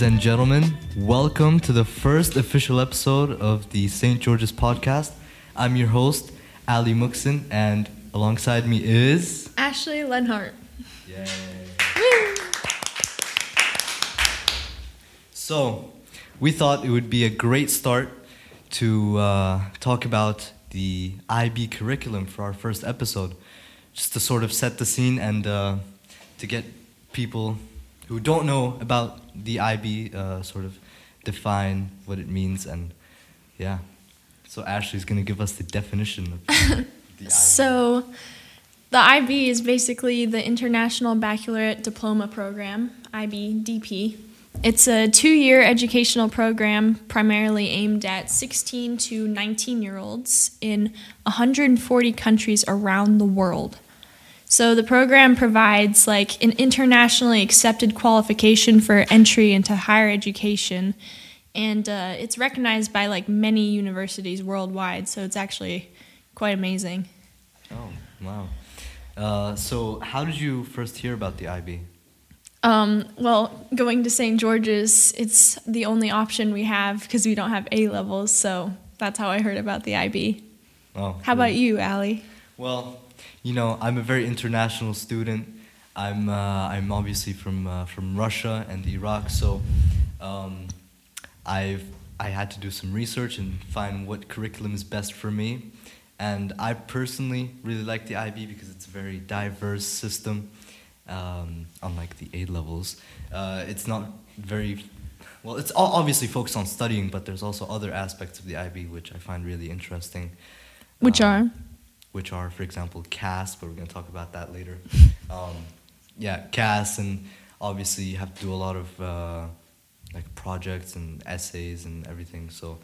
ladies and gentlemen. Welcome to the first official episode of the St. George's podcast. I'm your host, Ali Muksin, and alongside me is. Ashley Lenhart. Yay. So, we thought it would be a great start to uh, talk about the IB curriculum for our first episode, just to sort of set the scene and uh, to get people who don't know about the IB uh, sort of define what it means and yeah. So Ashley's gonna give us the definition of the IB. So, the IB is basically the International Baccalaureate Diploma Program, IBDP. It's a two year educational program primarily aimed at 16 to 19 year olds in 140 countries around the world. So the program provides like an internationally accepted qualification for entry into higher education, and uh, it's recognized by like many universities worldwide. So it's actually quite amazing. Oh wow. Uh, so how did you first hear about the IB? Um, well, going to St. George's, it's the only option we have because we don't have A levels. So that's how I heard about the IB. Oh. How about you, Allie? Well, you know, I'm a very international student. I'm uh, I'm obviously from uh, from Russia and Iraq, so um, I've I had to do some research and find what curriculum is best for me. And I personally really like the IB because it's a very diverse system, um, unlike the A levels. Uh, it's not very well. It's all obviously focused on studying, but there's also other aspects of the IB which I find really interesting. Which Um, are? Which are, for example, CAS, but we're going to talk about that later. Um, yeah, CAS, and obviously you have to do a lot of uh, like projects and essays and everything. So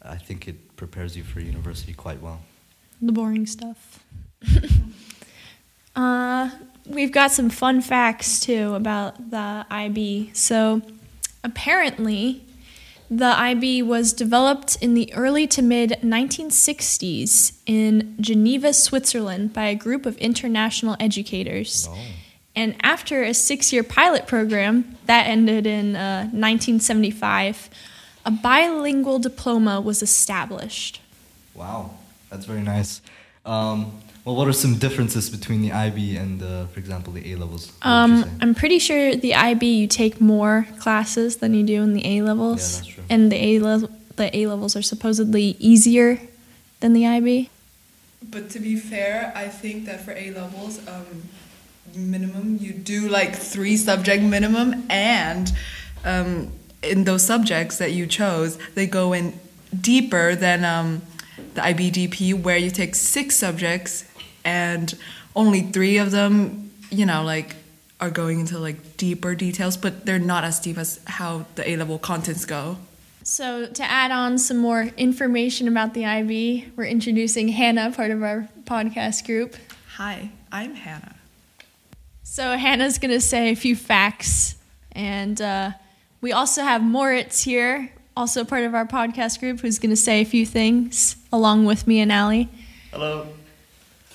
I think it prepares you for university quite well. The boring stuff. uh, we've got some fun facts too about the IB. So, apparently, the IB was developed in the early to mid 1960s in Geneva, Switzerland, by a group of international educators. Oh. And after a six year pilot program that ended in uh, 1975, a bilingual diploma was established. Wow, that's very nice. Um, well, what are some differences between the IB and, uh, for example, the A levels? What would you Um. I'm pretty sure the IB you take more classes than you do in the A levels. Yeah. And the A level the A levels are supposedly easier than the IB. But to be fair, I think that for A levels, um, minimum you do like three subject minimum, and um, in those subjects that you chose, they go in deeper than um, the IBDP, where you take six subjects and only three of them, you know, like are going into like deeper details, but they're not as deep as how the A level contents go. So to add on some more information about the IB, we're introducing Hannah, part of our podcast group. Hi, I'm Hannah. So Hannah's gonna say a few facts, and uh, we also have Moritz here, also part of our podcast group, who's gonna say a few things along with me and Allie. Hello.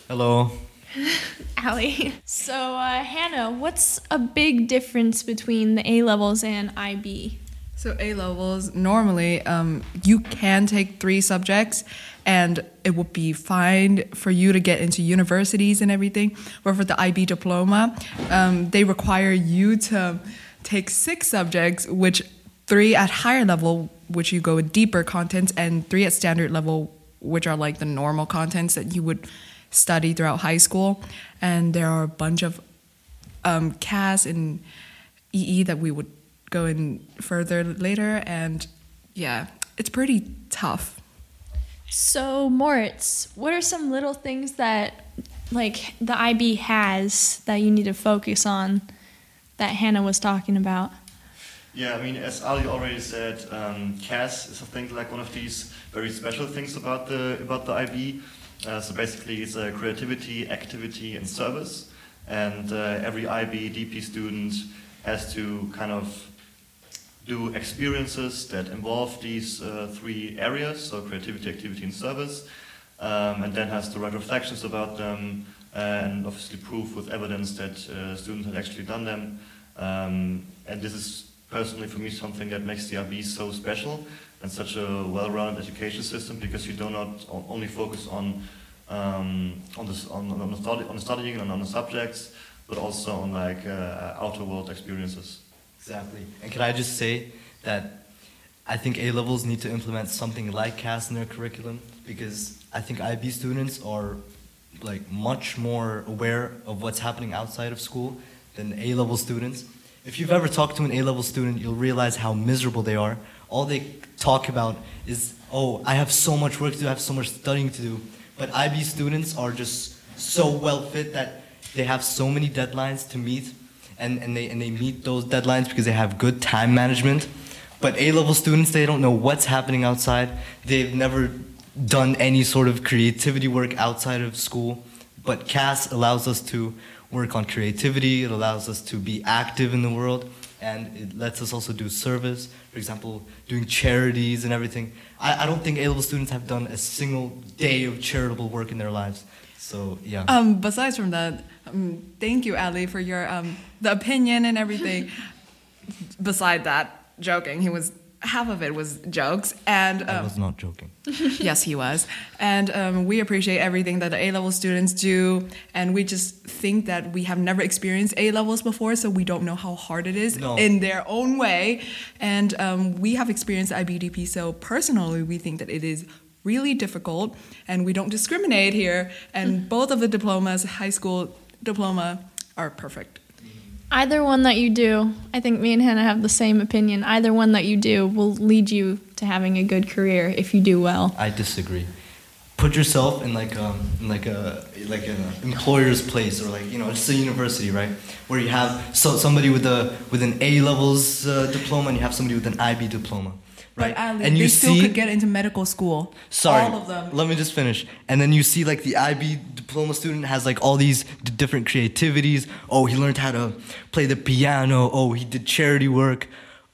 Hello. Allie. So uh, Hannah, what's a big difference between the A levels and IB? So A levels normally um, you can take three subjects, and it would be fine for you to get into universities and everything. But for the IB diploma, um, they require you to take six subjects, which three at higher level, which you go with deeper contents, and three at standard level, which are like the normal contents that you would study throughout high school. And there are a bunch of um, CAS and EE that we would go in further later. And yeah, it's pretty tough. So Moritz, what are some little things that like the IB has that you need to focus on that Hannah was talking about? Yeah, I mean, as Ali already said, um, CAS is I think like one of these very special things about the about the IB. Uh, so basically, it's a creativity, activity, and service, and uh, every IB DP student has to kind of do experiences that involve these uh, three areas, so creativity, activity, and service, um, and then has to write reflections about them, and obviously prove with evidence that uh, students had actually done them. Um, and this is personally for me something that makes the IB so special and such a well-rounded education system because you do not only focus on um, on, this, on, on, the study, on the studying and on the subjects, but also on like uh, outer world experiences. Exactly. And can I just say that I think A levels need to implement something like CAS in their curriculum because I think IB students are like much more aware of what's happening outside of school than A level students. If you've ever talked to an A level student, you'll realize how miserable they are. All they talk about is, oh, I have so much work to do, I have so much studying to do. But IB students are just so well fit that they have so many deadlines to meet and, and, they, and they meet those deadlines because they have good time management. But A level students, they don't know what's happening outside. They've never done any sort of creativity work outside of school. But CAS allows us to work on creativity, it allows us to be active in the world, and it lets us also do service. For example, doing charities and everything. I, I don't think A level students have done a single day of charitable work in their lives. So, yeah. Um, besides from that, um, thank you, Ali, for your um, the opinion and everything. Beside that, joking, he was half of it was jokes, and I um, was not joking. yes, he was. And um, we appreciate everything that the A level students do. And we just think that we have never experienced A levels before, so we don't know how hard it is No. in their own way. And um, we have experienced IBDP, so personally, we think that it is really difficult. And we don't discriminate here. And both of the diplomas, high school diploma, are perfect. Either one that you do, I think me and Hannah have the same opinion. Either one that you do will lead you to having a good career if you do well. I disagree. Put yourself in like um in like a like an employer's place or like you know just a university right where you have so somebody with a with an A levels uh, diploma and you have somebody with an IB diploma right? But Ali, and they you still see could get into medical school. sorry All of them. let me just finish. And then you see like the IB diploma student has like all these d- different creativities. Oh he learned how to play the piano. Oh he did charity work.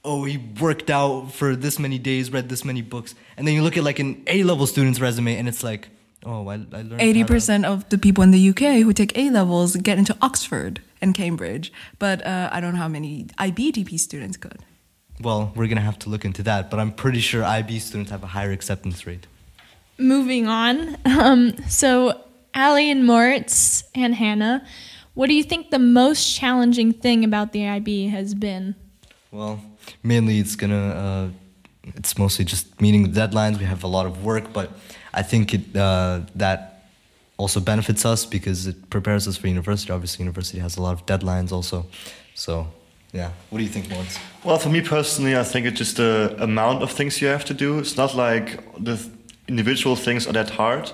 Oh he worked out for this many days read this many books. And then you look at like an A level student's resume and it's like oh I, I learned Eighty percent of the people in the UK who take A levels get into Oxford and Cambridge, but uh, I don't know how many IBDP students could. Well we're gonna have to look into that but I'm pretty sure IB students have a higher acceptance rate Moving on. Um, so, Allie and Moritz and Hannah, what do you think the most challenging thing about the IB has been? Well, mainly it's gonna. Uh, it's mostly just meeting the deadlines. We have a lot of work, but I think it uh, that also benefits us because it prepares us for university. Obviously, university has a lot of deadlines also. So, yeah. What do you think, Moritz? Well, for me personally, I think it's just the amount of things you have to do. It's not like the individual things are that hard,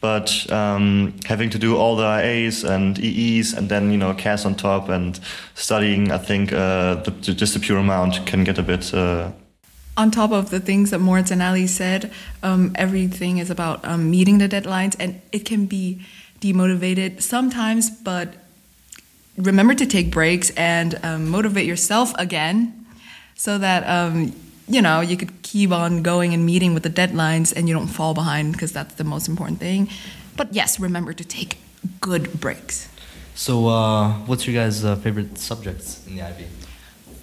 but um, having to do all the IAs and EEs and then you know CAS on top and studying, I think uh, the, the, just the pure amount can get a bit. Uh, On top of the things that Moritz and Ali said, um, everything is about um, meeting the deadlines, and it can be demotivated sometimes, but remember to take breaks and um, motivate yourself again so that um, you know you could keep on going and meeting with the deadlines and you don't fall behind because that's the most important thing but yes remember to take good breaks So, uh, what's your guys' uh, favorite subjects in the IB?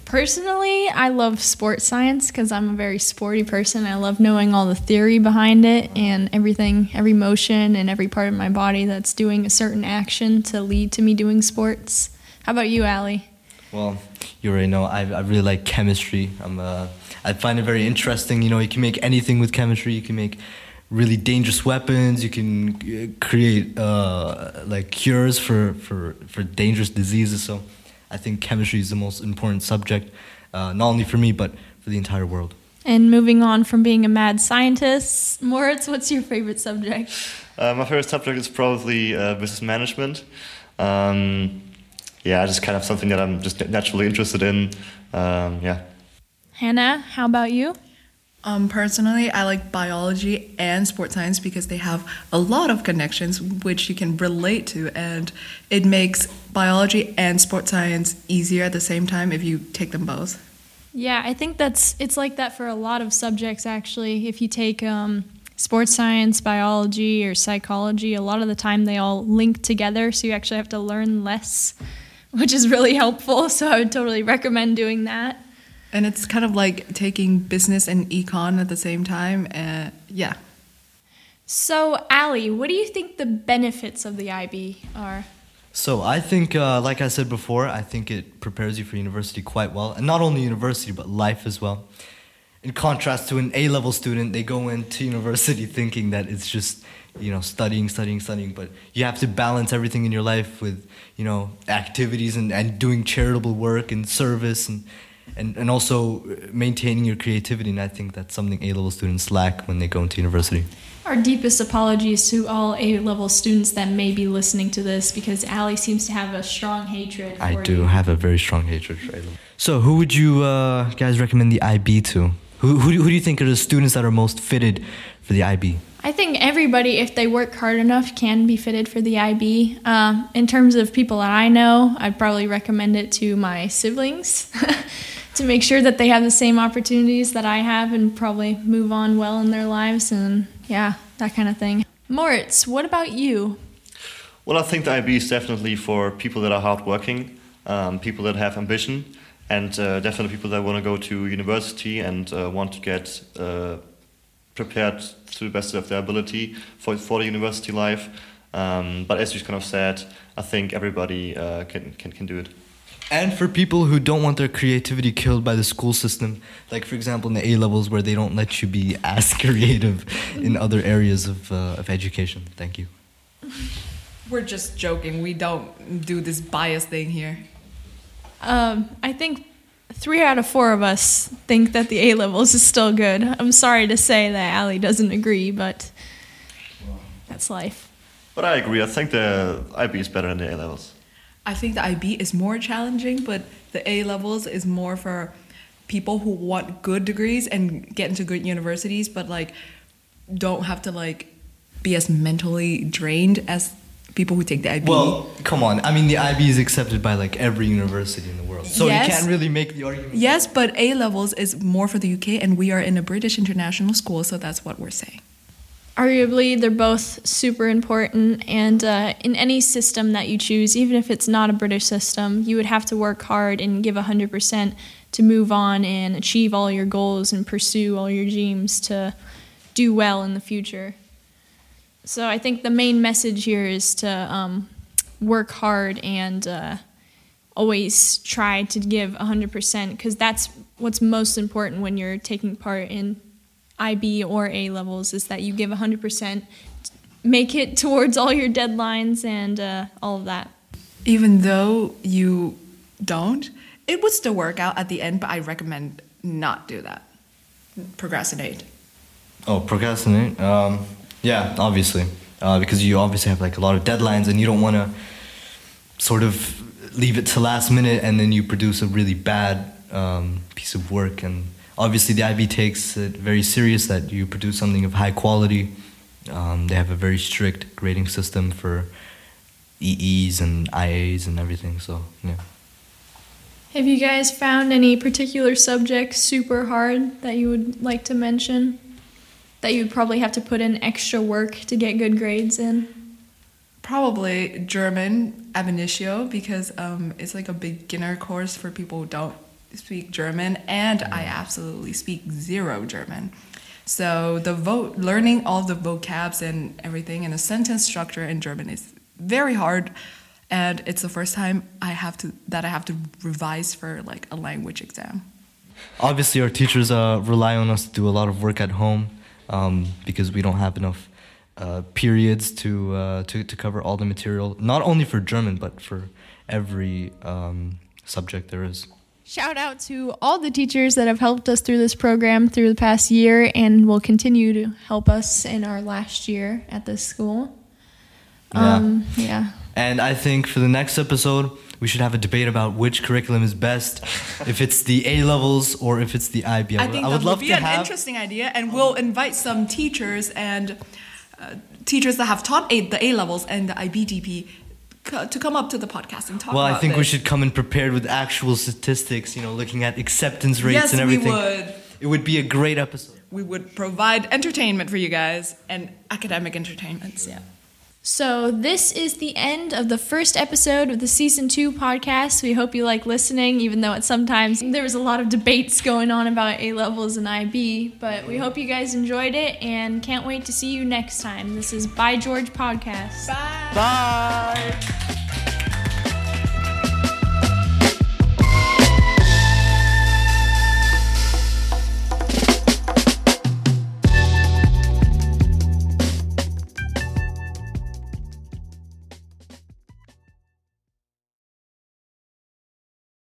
Personally, I love sports science because I'm a very sporty person. I love knowing all the theory behind it and everything, every motion and every part of my body that's doing a certain action to lead to me doing sports. How about you, Allie? Well, you already know I, I really like chemistry. I'm uh, I find it very interesting. You know, you can make anything with chemistry. You can make really dangerous weapons. You can uh, create uh, like cures for, for, for dangerous diseases. So I think chemistry is the most important subject, uh, not only for me but for the entire world. And moving on from being a mad scientist, Moritz, what's your favorite subject? uh, my favorite subject is probably uh, business management. Um, yeah, just kind of something that I'm just naturally interested in. Um, yeah. Hannah, how about you? Um, personally, I like biology and sports science because they have a lot of connections which you can relate to, and it makes biology and sports science easier at the same time if you take them both. Yeah, I think that's it's like that for a lot of subjects actually. If you take um, sports science, biology, or psychology, a lot of the time they all link together, so you actually have to learn less, which is really helpful. So I would totally recommend doing that. And it's kind of like taking business and econ at the same time. Uh, yeah. So, Ali, what do you think the benefits of the IB are? So I think, uh, like I said before, I think it prepares you for university quite well, and not only university but life as well. In contrast to an A-level student, they go into university thinking that it's just you know studying, studying, studying, but you have to balance everything in your life with you know activities and, and doing charitable work and service and, and and also maintaining your creativity. And I think that's something A-level students lack when they go into university. Our deepest apologies to all A level students that may be listening to this because Ali seems to have a strong hatred. For I do you. have a very strong hatred for A-level. So who would you uh, guys recommend the IB to? Who, who, do- who do you think are the students that are most fitted for the IB? I think everybody, if they work hard enough, can be fitted for the IB. Um, in terms of people that I know, I'd probably recommend it to my siblings to make sure that they have the same opportunities that I have and probably move on well in their lives and yeah, that kind of thing. Moritz, what about you? Well, I think the IB is definitely for people that are hardworking, um, people that have ambition, and uh, definitely people that want to go to university and uh, want to get uh, prepared to the best of their ability for, for the university life. Um, but as you kind of said, I think everybody uh, can, can, can do it. And for people who don't want their creativity killed by the school system, like for example in the A levels where they don't let you be as creative in other areas of, uh, of education. Thank you. We're just joking. We don't do this bias thing here. Um, I think three out of four of us think that the A levels is still good. I'm sorry to say that Ali doesn't agree, but that's life. But I agree, I think the IB is better than the A levels. I think the IB is more challenging, but the A levels is more for people who want good degrees and get into good universities, but like don't have to like be as mentally drained as people who take the IB. Well, come on. I mean, the IB is accepted by like every university in the world, so Yes. you can't really make the argument. yes, but A levels is more for the UK, and we are in a British international school, so that's what we're saying. Arguably, they're both super important, and uh, in any system that you choose, even if it's not a British system, you would have to work hard and give 100% to move on and achieve all your goals and pursue all your dreams to do well in the future. So I think the main message here is to um, work hard and uh, always try to give 100% because that's what's most important when you're taking part in IB or A levels is that you give 100%, make it towards all your deadlines and uh, all of that. Even though you don't, it would still work out at the end, but I recommend not do that. Procrastinate. Oh, procrastinate. Um, yeah, obviously, uh, because you obviously have like a lot of deadlines, and you don't want to sort of leave it to last minute, and then you produce a really bad um, piece of work. And obviously, the IB takes it very serious that you produce something of high quality. Um, they have a very strict grading system for EEs and IAs and everything. So yeah. Have you guys found any particular subject super hard that you would like to mention? That you'd probably have to put in extra work to get good grades in? Probably German ab initio because um, it's like a beginner course for people who don't speak German, and I absolutely speak zero German. So the vote, learning all the vocabs and everything, and the sentence structure in German is very hard, and it's the first time I have to that I have to revise for like a language exam. Obviously, our teachers uh, rely on us to do a lot of work at home um, because we don't have enough uh, periods to, uh, to to cover all the material. Not only for German, but for every um, subject there is. Shout out to all the teachers that have helped us through this program through the past year and will continue to help us in our last year at this school. Yeah. Um, yeah. And I think for the next episode, we should have a debate about which curriculum is best, if it's the A levels or if it's the IB. I would- think I that would love be to an have. interesting idea, and we'll invite some teachers and uh, teachers that have taught a, the A levels and the IBDP co- to come up to the podcast and talk. Well, I think we should come in prepared with actual statistics. You know, looking at acceptance rates Yes, and everything. we would. It would be a great episode. We would provide entertainment for you guys and academic entertainments. Yeah. So, this is the end of the first episode of the season two podcast. We hope you like listening, even though it's sometimes there was a lot of debates going on about A levels and IB. But we hope you guys enjoyed it and can't wait to see you next time. This is By George Podcast. Bye. Bye.